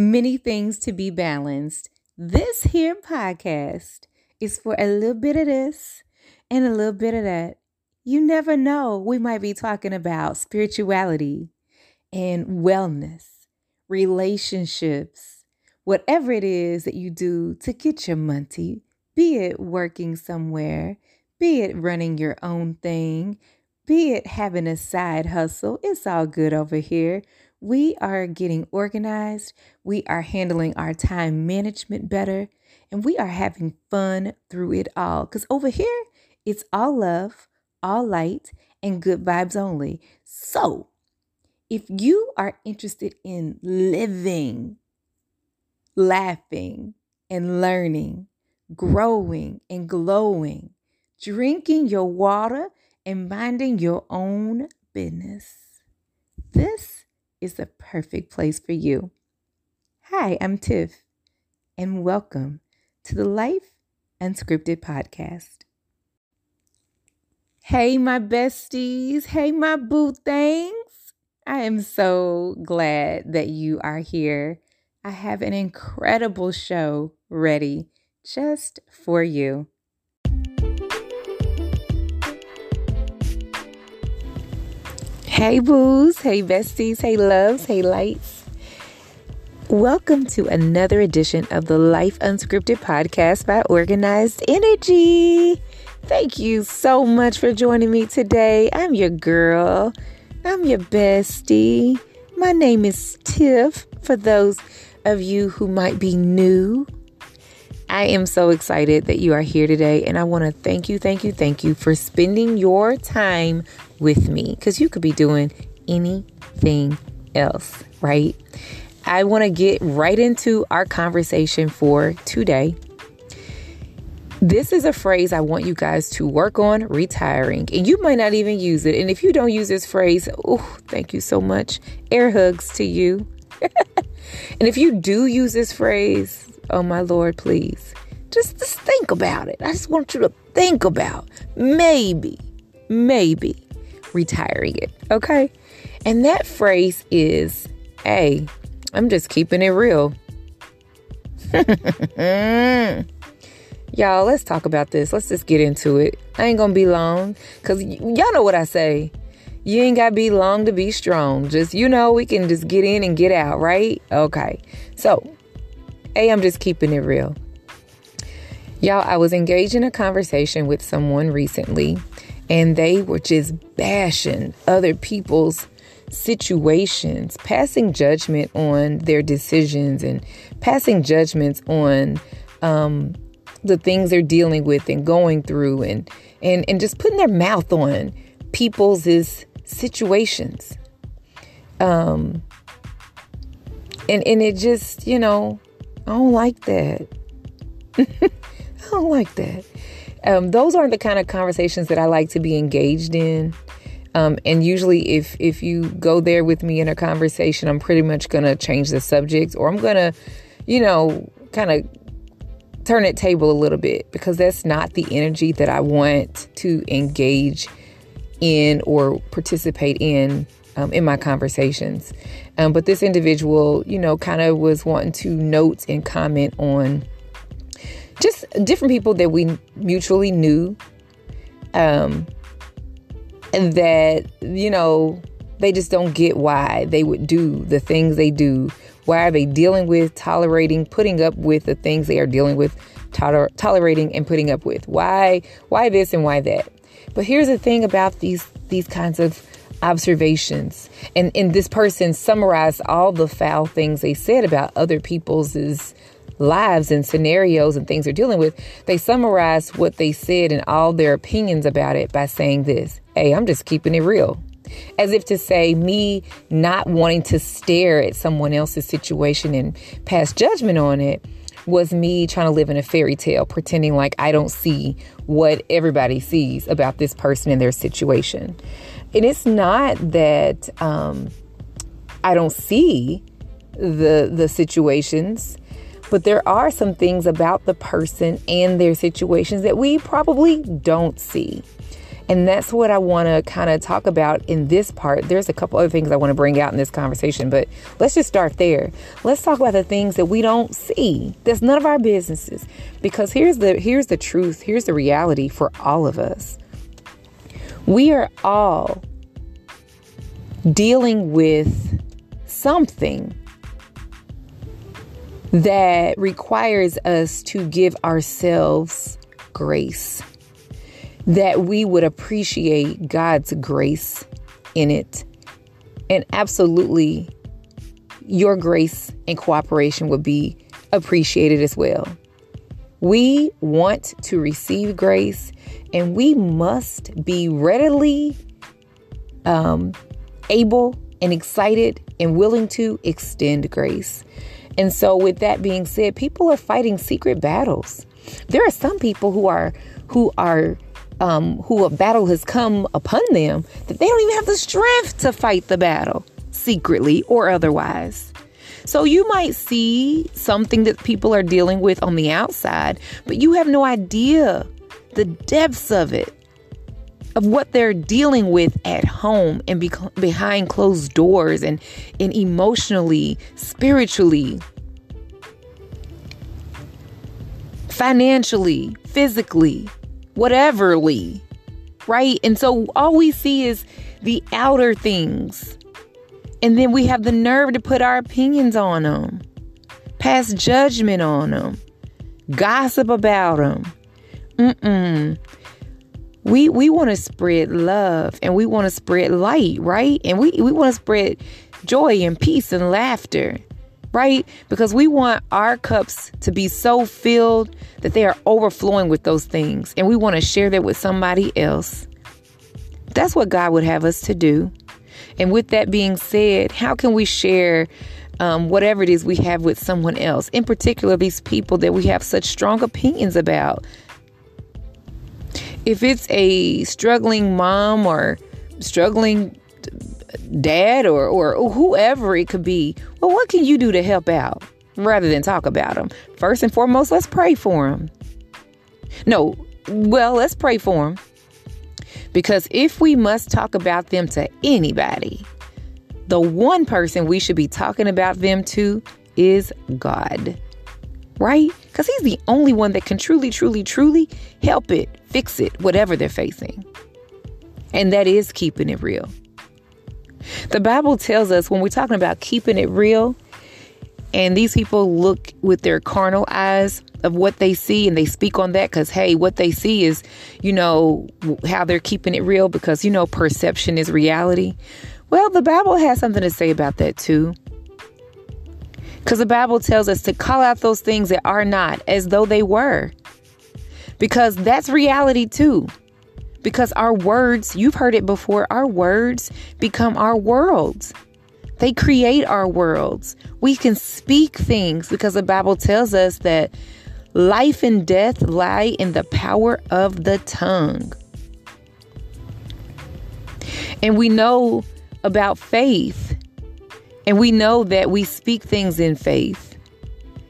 Many things to be balanced. This here podcast is for a little bit of this and a little bit of that. You never know. We might be talking about spirituality and wellness, relationships, whatever it is that you do to get your money, be it working somewhere, be it running your own thing, be it having a side hustle. It's all good over here. We are getting organized, we are handling our time management better, and we are having fun through it all. Because over here, it's all love, all light, and good vibes only. So, if you are interested in living, laughing, and learning, growing and glowing, drinking your water and minding your own business, this is the perfect place for you. Hi, I'm Tiff, and welcome to the Life Unscripted podcast. Hey, my besties. Hey, my boo things. I am so glad that you are here. I have an incredible show ready just for you. Hey, boos. Hey, besties. Hey, loves. Hey, lights. Welcome to another edition of the Life Unscripted podcast by Organized Energy. Thank you so much for joining me today. I'm your girl, I'm your bestie. My name is Tiff, for those of you who might be new. I am so excited that you are here today, and I want to thank you, thank you, thank you for spending your time with me because you could be doing anything else, right? I want to get right into our conversation for today. This is a phrase I want you guys to work on retiring, and you might not even use it. And if you don't use this phrase, oh, thank you so much. Air hugs to you. and if you do use this phrase, oh my Lord, please just, just think about it. I just want you to think about maybe, maybe retiring it. Okay. And that phrase is, hey, I'm just keeping it real. Y'all, let's talk about this. Let's just get into it. I ain't gonna be long because y- y'all know what I say. You ain't gotta be long to be strong. Just, you know, we can just get in and get out, right? Okay. So, hey, I'm just keeping it real. Y'all, I was engaged in a conversation with someone recently and they were just bashing other people's situations, passing judgment on their decisions and passing judgments on um, the things they're dealing with and going through and and and just putting their mouth on people's situations. Um and and it just, you know, I don't like that. I don't like that. Um, those aren't the kind of conversations that I like to be engaged in. Um, and usually, if if you go there with me in a conversation, I'm pretty much gonna change the subject, or I'm gonna, you know, kind of turn it table a little bit because that's not the energy that I want to engage in or participate in um, in my conversations. Um, but this individual, you know, kind of was wanting to note and comment on just different people that we mutually knew um that you know they just don't get why they would do the things they do. Why are they dealing with tolerating putting up with the things they are dealing with toler- tolerating and putting up with? Why why this and why that? But here's the thing about these these kinds of observations. And and this person summarized all the foul things they said about other people's is lives and scenarios and things they're dealing with, they summarize what they said and all their opinions about it by saying this Hey, I'm just keeping it real. As if to say, me not wanting to stare at someone else's situation and pass judgment on it was me trying to live in a fairy tale, pretending like I don't see what everybody sees about this person and their situation. And it's not that um, I don't see the the situations but there are some things about the person and their situations that we probably don't see. And that's what I want to kind of talk about in this part. There's a couple other things I want to bring out in this conversation, but let's just start there. Let's talk about the things that we don't see. That's none of our businesses. Because here's the here's the truth, here's the reality for all of us. We are all dealing with something that requires us to give ourselves grace, that we would appreciate God's grace in it. And absolutely, your grace and cooperation would be appreciated as well. We want to receive grace, and we must be readily um, able and excited and willing to extend grace. And so, with that being said, people are fighting secret battles. There are some people who are who are um, who a battle has come upon them that they don't even have the strength to fight the battle secretly or otherwise. So you might see something that people are dealing with on the outside, but you have no idea the depths of it, of what they're dealing with at home and be- behind closed doors and, and emotionally, spiritually, financially, physically, whateverly, right? And so all we see is the outer things. And then we have the nerve to put our opinions on them, pass judgment on them, gossip about them. Mm-mm. We we want to spread love and we want to spread light, right? And we, we want to spread joy and peace and laughter right? Because we want our cups to be so filled that they are overflowing with those things. And we want to share that with somebody else. That's what God would have us to do. And with that being said, how can we share um, whatever it is we have with someone else? In particular, these people that we have such strong opinions about. If it's a struggling mom or struggling dad or, or whoever it could be, well, what can you do to help out rather than talk about them? First and foremost, let's pray for them. No, well, let's pray for them. Because if we must talk about them to anybody, the one person we should be talking about them to is God. Right? Because He's the only one that can truly, truly, truly help it, fix it, whatever they're facing. And that is keeping it real. The Bible tells us when we're talking about keeping it real, and these people look with their carnal eyes of what they see and they speak on that because, hey, what they see is, you know, how they're keeping it real because, you know, perception is reality. Well, the Bible has something to say about that too. Because the Bible tells us to call out those things that are not as though they were. Because that's reality too because our words, you've heard it before, our words become our worlds. They create our worlds. We can speak things because the Bible tells us that life and death lie in the power of the tongue. And we know about faith, and we know that we speak things in faith.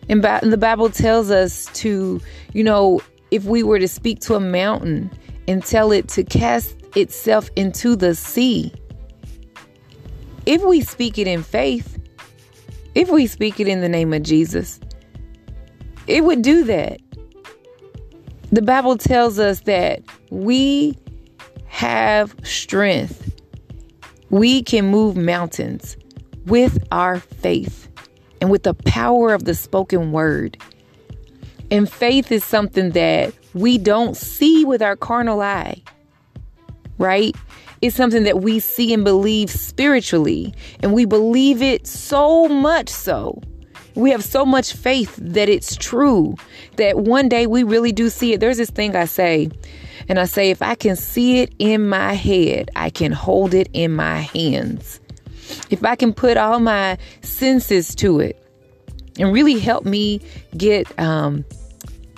And the Bible tells us to, you know, if we were to speak to a mountain and tell it to cast itself into the sea. If we speak it in faith, if we speak it in the name of Jesus, it would do that. The Bible tells us that we have strength. We can move mountains with our faith and with the power of the spoken word. And faith is something that we don't see with our carnal eye, right? It's something that we see and believe spiritually, and we believe it so much so. We have so much faith that it's true that one day we really do see it. There's this thing I say, and I say, if I can see it in my head, I can hold it in my hands. If I can put all my senses to it and really help me get um,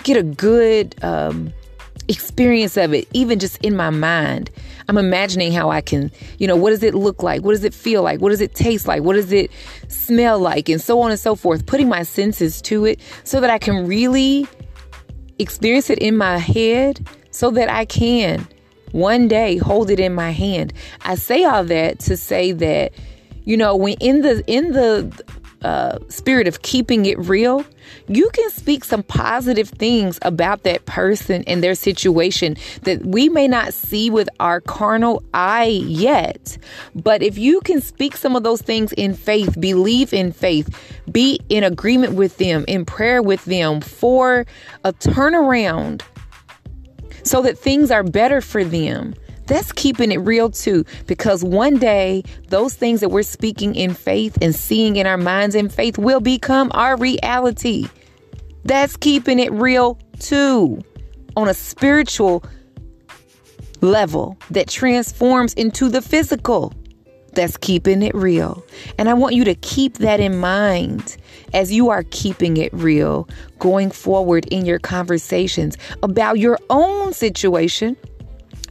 get a good um, experience of it, even just in my mind. I'm imagining how I can, you know, what does it look like? What does it feel like? What does it taste like? What does it smell like? And so on and so forth. Putting my senses to it so that I can really experience it in my head so that I can One day, hold it in my hand. I say all that to say that, you know, when in the in the uh, spirit of keeping it real, you can speak some positive things about that person and their situation that we may not see with our carnal eye yet. But if you can speak some of those things in faith, believe in faith, be in agreement with them, in prayer with them for a turnaround so that things are better for them that's keeping it real too, because one day those things that we're speaking in faith and seeing in our minds in faith will become our reality. That's keeping it real too, on a spiritual level that transforms into the physical. That's keeping it real. And I want you to keep that in mind as you are keeping it real going forward in your conversations about your own situation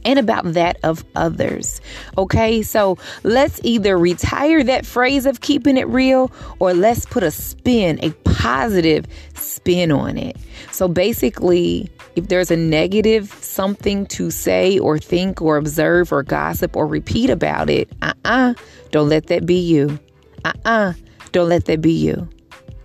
and about that of others. Okay, so let's either retire that phrase of keeping it real or let's put a spin, a positive spin on it. So basically, if there's a negative something to say or think or observe or gossip or repeat about it, uh uh-uh, uh, do not let that be you. Uh uh-uh, uh, don't let that be you.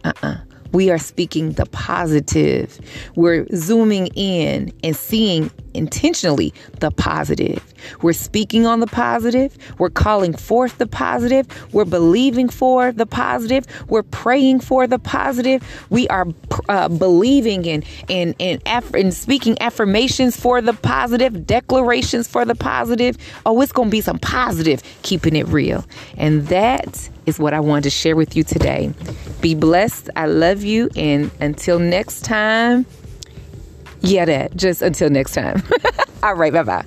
Uh uh-uh. uh we are speaking the positive. We're zooming in and seeing intentionally the positive. We're speaking on the positive. We're calling forth the positive. We're believing for the positive. We're praying for the positive. We are uh, believing and and and, aff- speaking affirmations for the positive, declarations for the positive. Oh, it's going to be some positive, keeping it real. And that is what I wanted to share with you today. Be blessed. I love you. And until next time, yeah, that. Just until next time. All right. Bye bye.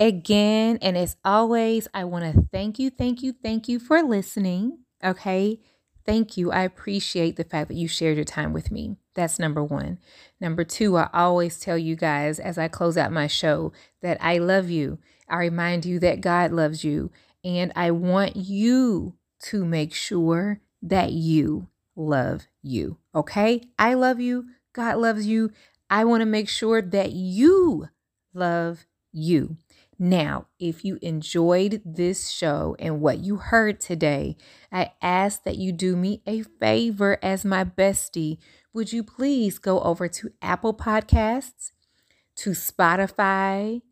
Again, and as always, I want to thank you, thank you, thank you for listening. Okay. Thank you. I appreciate the fact that you shared your time with me. That's number one. Number two, I always tell you guys as I close out my show that I love you. I remind you that God loves you. And I want you to make sure that you love you. Okay? I love you. God loves you. I want to make sure that you love you. Now, if you enjoyed this show and what you heard today, I ask that you do me a favor as my bestie. Would you please go over to Apple Podcasts, to Spotify,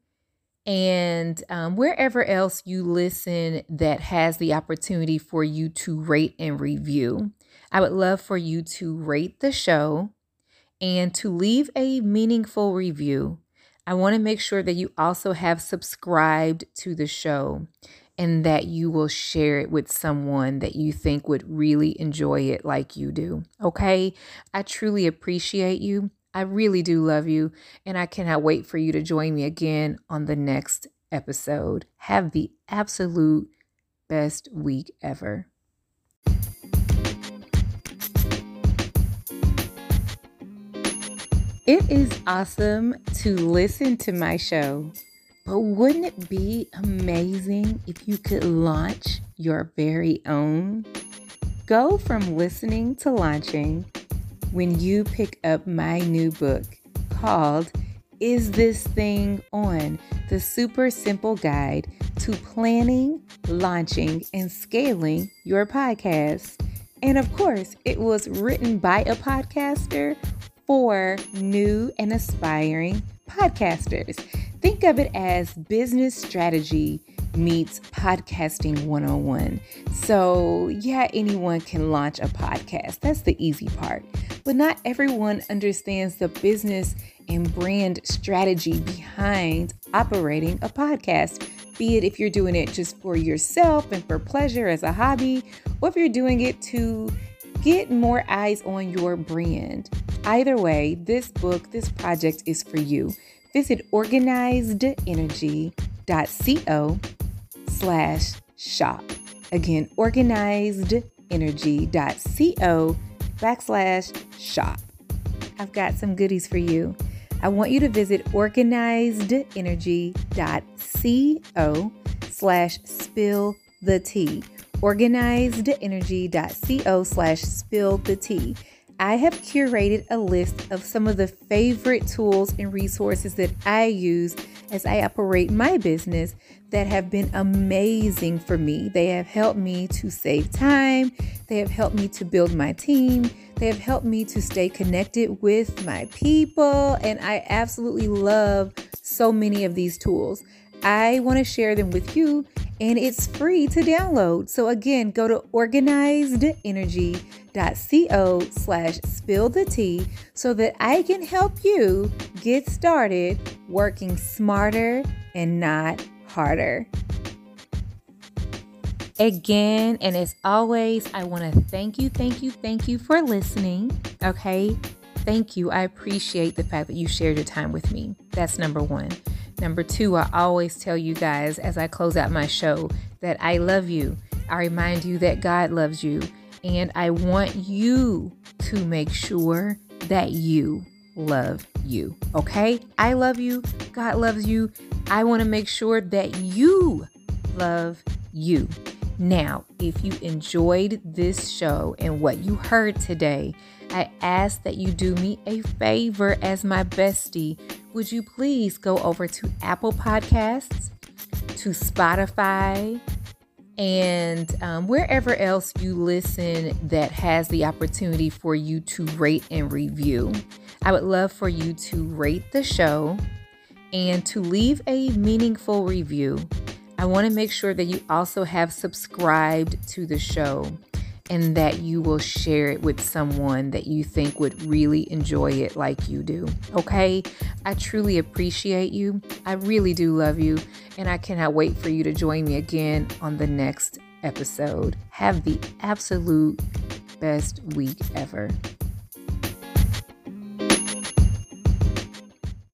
and um, wherever else you listen that has the opportunity for you to rate and review. I would love for you to rate the show and to leave a meaningful review. I want to make sure that you also have subscribed to the show and that you will share it with someone that you think would really enjoy it like you do. Okay? I truly appreciate you. I really do love you, and I cannot wait for you to join me again on the next episode. Have the absolute best week ever. It is awesome to listen to my show, but wouldn't it be amazing if you could launch your very own? Go from listening to launching when you pick up my new book called Is This Thing On? The Super Simple Guide to Planning, Launching, and Scaling Your Podcast. And of course, it was written by a podcaster for new and aspiring podcasters. Think of it as business strategy meets podcasting 101. So, yeah, anyone can launch a podcast. That's the easy part. But not everyone understands the business and brand strategy behind operating a podcast. Be it if you're doing it just for yourself and for pleasure as a hobby, or if you're doing it to get more eyes on your brand. Either way, this book, this project is for you. Visit organizedenergy.co slash shop. Again, organizedenergy.co backslash shop. I've got some goodies for you. I want you to visit organizedenergy.co slash spill the tea. Organizedenergy.co slash spill the tea. I have curated a list of some of the favorite tools and resources that I use as I operate my business that have been amazing for me. They have helped me to save time, they have helped me to build my team, they have helped me to stay connected with my people, and I absolutely love so many of these tools. I want to share them with you, and it's free to download. So, again, go to organizedenergy.co slash spill the tea so that I can help you get started working smarter and not harder. Again, and as always, I want to thank you, thank you, thank you for listening. Okay. Thank you. I appreciate the fact that you shared your time with me. That's number one. Number two, I always tell you guys as I close out my show that I love you. I remind you that God loves you. And I want you to make sure that you love you. Okay? I love you. God loves you. I want to make sure that you love you. Now, if you enjoyed this show and what you heard today, I ask that you do me a favor as my bestie. Would you please go over to Apple Podcasts, to Spotify, and um, wherever else you listen that has the opportunity for you to rate and review? I would love for you to rate the show and to leave a meaningful review. I want to make sure that you also have subscribed to the show and that you will share it with someone that you think would really enjoy it like you do. Okay? I truly appreciate you. I really do love you. And I cannot wait for you to join me again on the next episode. Have the absolute best week ever.